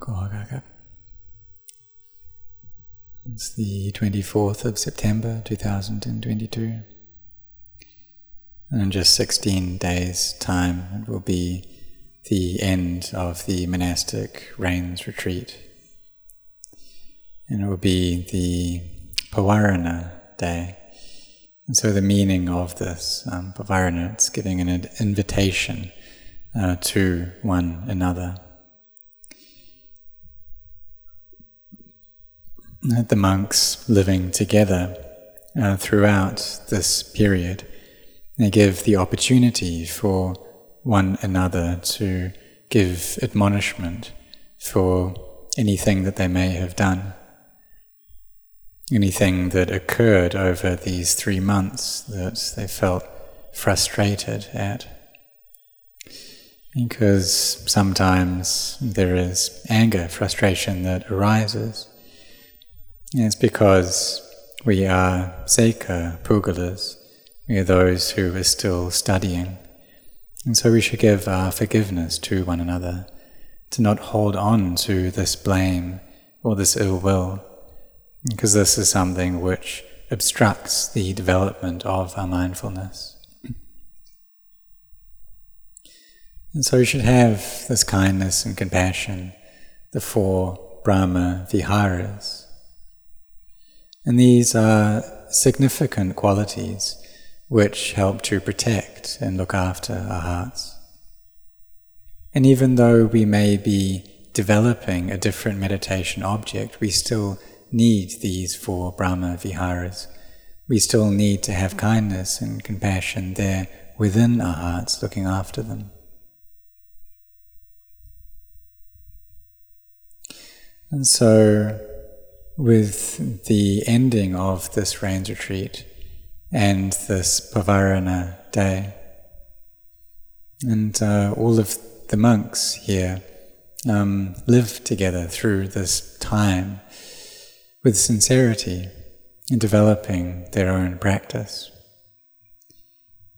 Kohagaka. It's the 24th of September 2022. And in just 16 days' time, it will be the end of the monastic rains retreat. And it will be the Pavarana day. And so the meaning of this um, Pavarana, it's giving an invitation uh, to one another. The monks living together uh, throughout this period, they give the opportunity for one another to give admonishment for anything that they may have done, anything that occurred over these three months that they felt frustrated at. Because sometimes there is anger, frustration that arises. It's because we are Seka, Pugalas, we are those who are still studying and so we should give our forgiveness to one another, to not hold on to this blame or this ill will, because this is something which obstructs the development of our mindfulness. And so we should have this kindness and compassion, the four Brahma Viharas. And these are significant qualities which help to protect and look after our hearts. And even though we may be developing a different meditation object, we still need these four Brahma Viharas. We still need to have kindness and compassion there within our hearts, looking after them. And so, with the ending of this rains retreat, and this Pavarana day. And uh, all of the monks here um, live together through this time with sincerity in developing their own practice.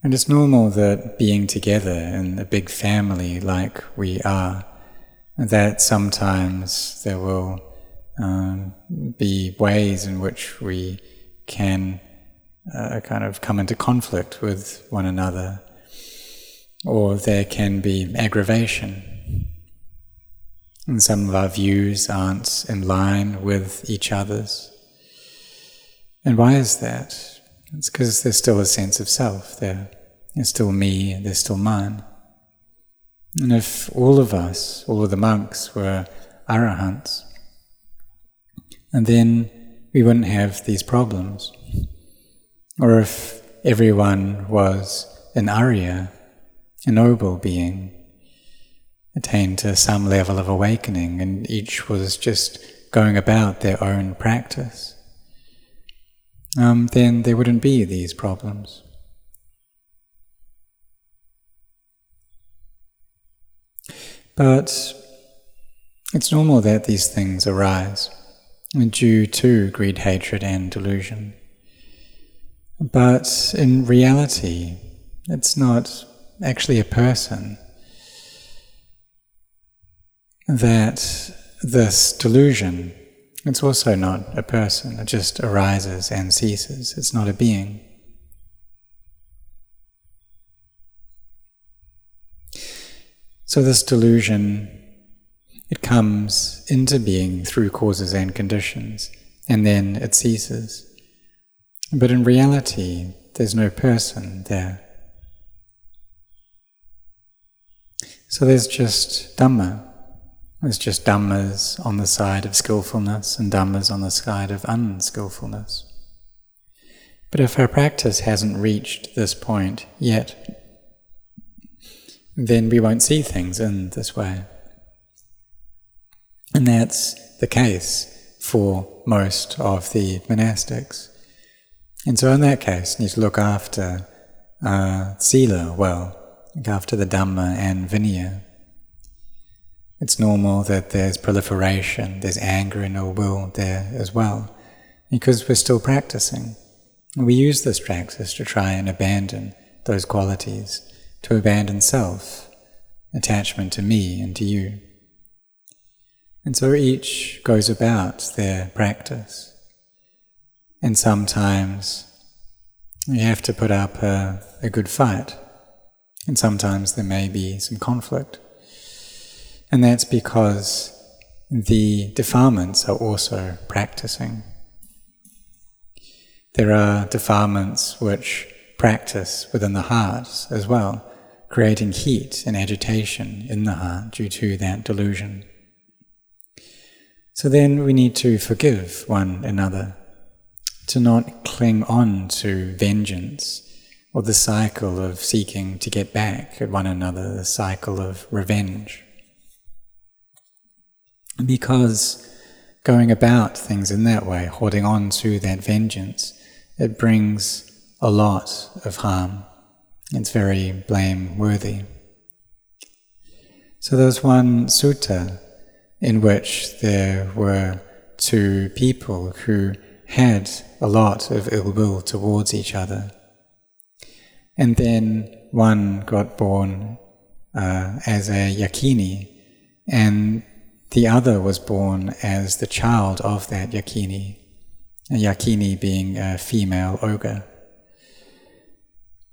And it's normal that being together in a big family like we are, that sometimes there will um, be ways in which we can uh, kind of come into conflict with one another, or there can be aggravation. And some of our views aren't in line with each other's. And why is that? It's because there's still a sense of self there. There's still me, there's still mine. And if all of us, all of the monks, were arahants, and then we wouldn't have these problems. Or if everyone was an Arya, a noble being, attained to some level of awakening, and each was just going about their own practice, um, then there wouldn't be these problems. But it's normal that these things arise due to greed, hatred, and delusion. But in reality, it's not actually a person. That this delusion, it's also not a person, it just arises and ceases, it's not a being. So, this delusion, comes into being through causes and conditions, and then it ceases. But in reality, there's no person there. So there's just Dhamma. There's just Dhammas on the side of skillfulness and Dhammas on the side of unskillfulness. But if our practice hasn't reached this point yet, then we won't see things in this way. And that's the case for most of the monastics. And so in that case, you need to look after uh, sila well, look after the Dhamma and Vinaya. It's normal that there's proliferation, there's anger and ill will there as well, because we're still practicing. And we use this practice to try and abandon those qualities, to abandon self, attachment to me and to you. And so each goes about their practice. And sometimes you have to put up a, a good fight. And sometimes there may be some conflict. And that's because the defilements are also practicing. There are defilements which practice within the heart as well, creating heat and agitation in the heart due to that delusion. So then we need to forgive one another, to not cling on to vengeance or the cycle of seeking to get back at one another, the cycle of revenge. Because going about things in that way, holding on to that vengeance, it brings a lot of harm. It's very blameworthy. So there's one sutta in which there were two people who had a lot of ill will towards each other. And then one got born uh, as a yakini, and the other was born as the child of that yakini, a yakini being a female ogre.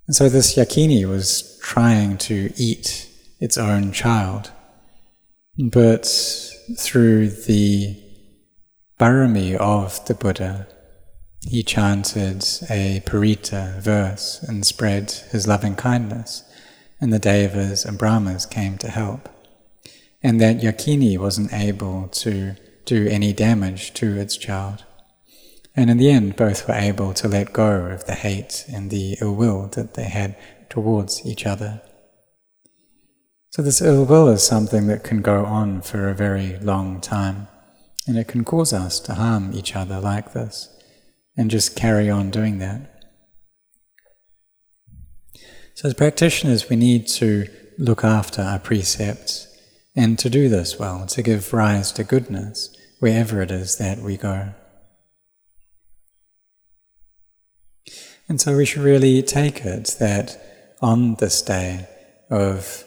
And so this yakini was trying to eat its own child, but through the barami of the Buddha, he chanted a paritta verse and spread his loving kindness, and the devas and brahmas came to help. And that yakini wasn't able to do any damage to its child. And in the end, both were able to let go of the hate and the ill will that they had towards each other. So, this ill will is something that can go on for a very long time, and it can cause us to harm each other like this, and just carry on doing that. So, as practitioners, we need to look after our precepts, and to do this well, to give rise to goodness wherever it is that we go. And so we should really take it that on this day of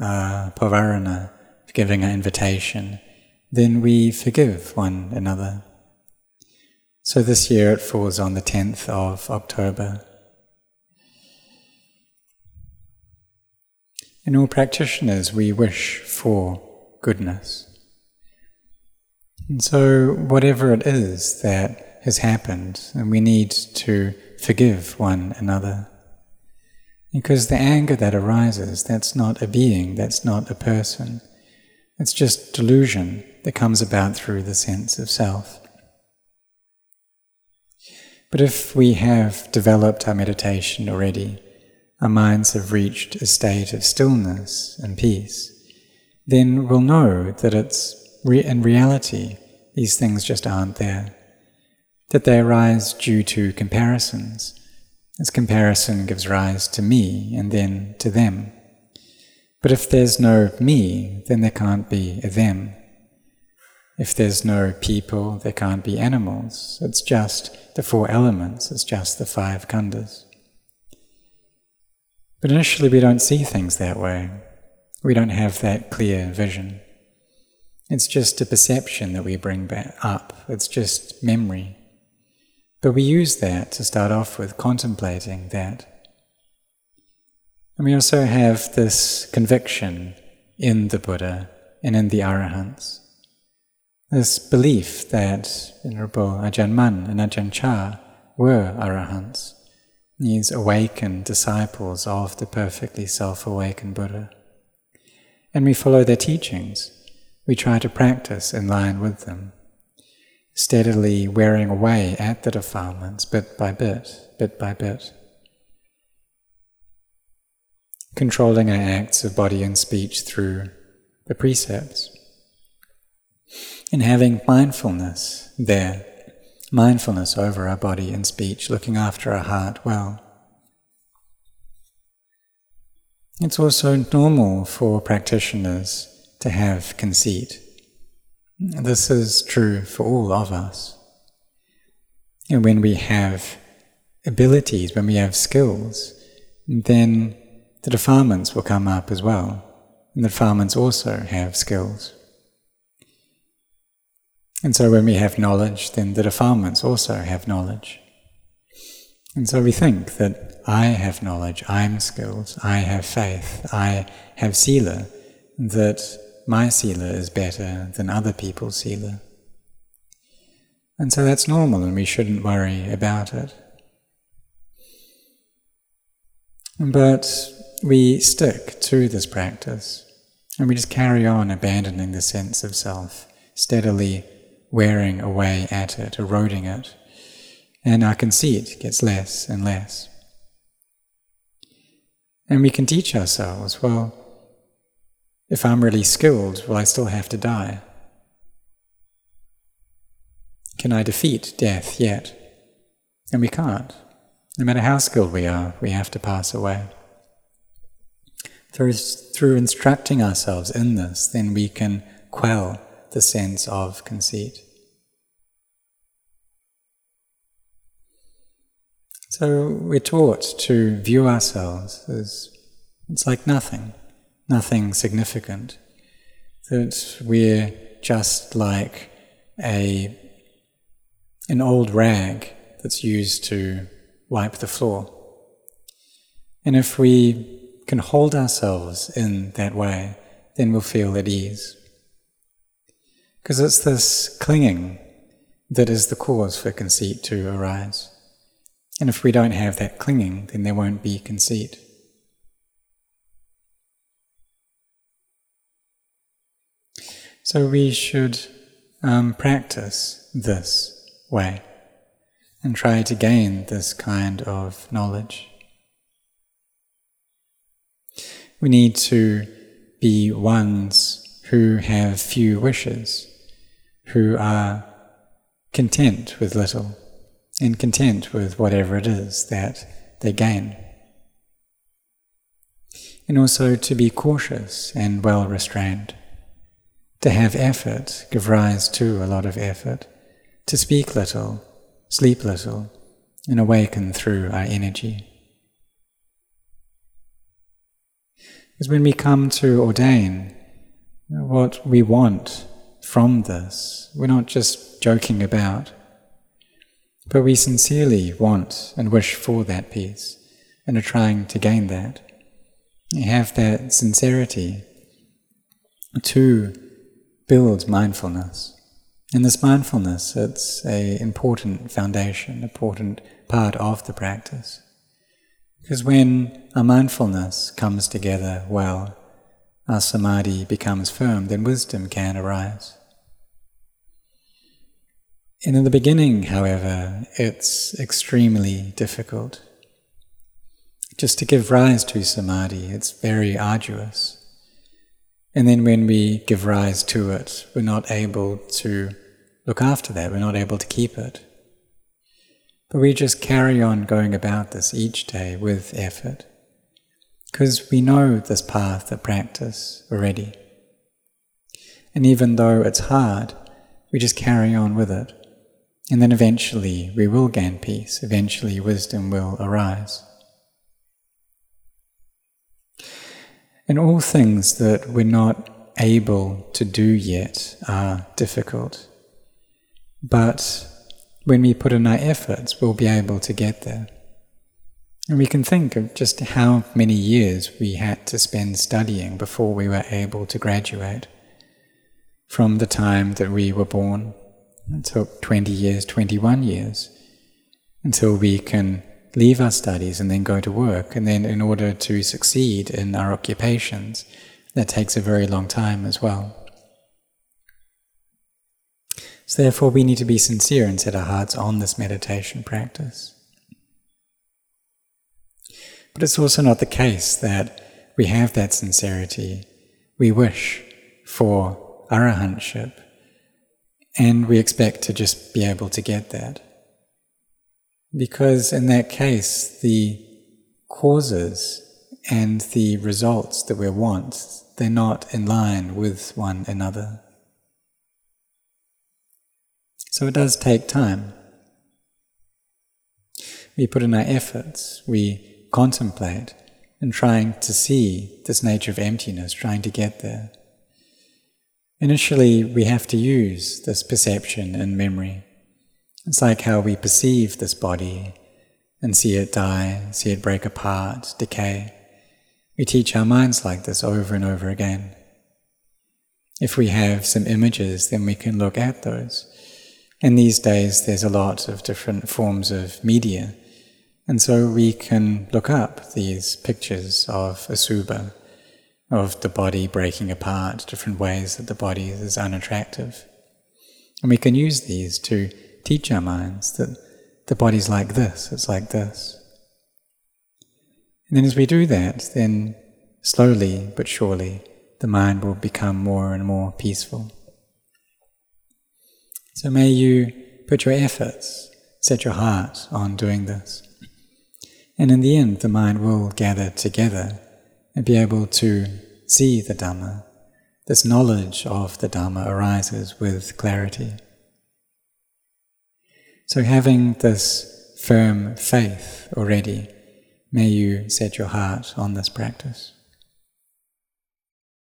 uh, pavarana, giving an invitation, then we forgive one another. So this year it falls on the 10th of October. In all practitioners, we wish for goodness. And so, whatever it is that has happened, and we need to forgive one another. Because the anger that arises, that's not a being, that's not a person. It's just delusion that comes about through the sense of self. But if we have developed our meditation already, our minds have reached a state of stillness and peace, then we'll know that it's re- in reality these things just aren't there, that they arise due to comparisons, this comparison gives rise to me and then to them. But if there's no me, then there can't be a them. If there's no people, there can't be animals. It's just the four elements, it's just the five khandhas. But initially, we don't see things that way. We don't have that clear vision. It's just a perception that we bring back up, it's just memory. But we use that to start off with, contemplating that. And we also have this conviction in the Buddha and in the Arahants. This belief that Venerable Ajahn Mun and Ajahn Chah were Arahants, these awakened disciples of the perfectly self awakened Buddha. And we follow their teachings. We try to practice in line with them steadily wearing away at the defilements bit by bit, bit by bit. Controlling our acts of body and speech through the precepts. And having mindfulness there, mindfulness over our body and speech, looking after our heart well. It's also normal for practitioners to have conceit this is true for all of us. And when we have abilities, when we have skills, then the defilements will come up as well. And the defilements also have skills. And so when we have knowledge, then the defilements also have knowledge. And so we think that I have knowledge, I'm skilled, I have faith, I have sila, that my sila is better than other people's sila. And so that's normal and we shouldn't worry about it. But we stick to this practice and we just carry on abandoning the sense of self, steadily wearing away at it, eroding it, and our conceit gets less and less. And we can teach ourselves, well, if I'm really skilled, will I still have to die? Can I defeat death yet? And we can't. No matter how skilled we are, we have to pass away. Through, through instructing ourselves in this, then we can quell the sense of conceit. So we're taught to view ourselves as it's like nothing, nothing significant. That we're just like a an old rag that's used to wipe the floor. And if we can hold ourselves in that way, then we'll feel at ease. Because it's this clinging that is the cause for conceit to arise. And if we don't have that clinging, then there won't be conceit. So we should um, practice this way and try to gain this kind of knowledge. We need to be ones who have few wishes, who are content with little, and content with whatever it is that they gain. And also to be cautious and well restrained, to have effort, give rise to a lot of effort, to speak little, sleep little, and awaken through our energy. Because when we come to ordain, what we want from this, we're not just joking about, but we sincerely want and wish for that peace and are trying to gain that. You have that sincerity to build mindfulness. In this mindfulness, it's an important foundation, important part of the practice. Because when our mindfulness comes together well, our samadhi becomes firm, then wisdom can arise. And in the beginning, however, it's extremely difficult. Just to give rise to samadhi, it's very arduous. And then when we give rise to it, we're not able to look after that, we're not able to keep it. But we just carry on going about this each day with effort, because we know this path of practice already. And even though it's hard, we just carry on with it. And then eventually we will gain peace, eventually wisdom will arise. And all things that we're not able to do yet are difficult. But when we put in our efforts, we'll be able to get there. And we can think of just how many years we had to spend studying before we were able to graduate. From the time that we were born, it took 20 years, 21 years, until we can leave our studies and then go to work. And then, in order to succeed in our occupations, that takes a very long time as well. So, therefore, we need to be sincere and set our hearts on this meditation practice. But it's also not the case that we have that sincerity. We wish for arahantship, and we expect to just be able to get that. Because in that case, the causes and the results that we want, they're not in line with one another. So it does take time. We put in our efforts, we contemplate and in trying to see this nature of emptiness, trying to get there. Initially, we have to use this perception and memory. It's like how we perceive this body and see it die, see it break apart, decay. We teach our minds like this over and over again. If we have some images, then we can look at those. And these days, there's a lot of different forms of media. And so we can look up these pictures of Asubha, of the body breaking apart, different ways that the body is unattractive. And we can use these to teach our minds that the body's like this, it's like this. And then as we do that, then slowly but surely the mind will become more and more peaceful. So may you put your efforts, set your heart on doing this. And in the end, the mind will gather together and be able to see the Dhamma. This knowledge of the Dhamma arises with clarity. So, having this firm faith already, may you set your heart on this practice.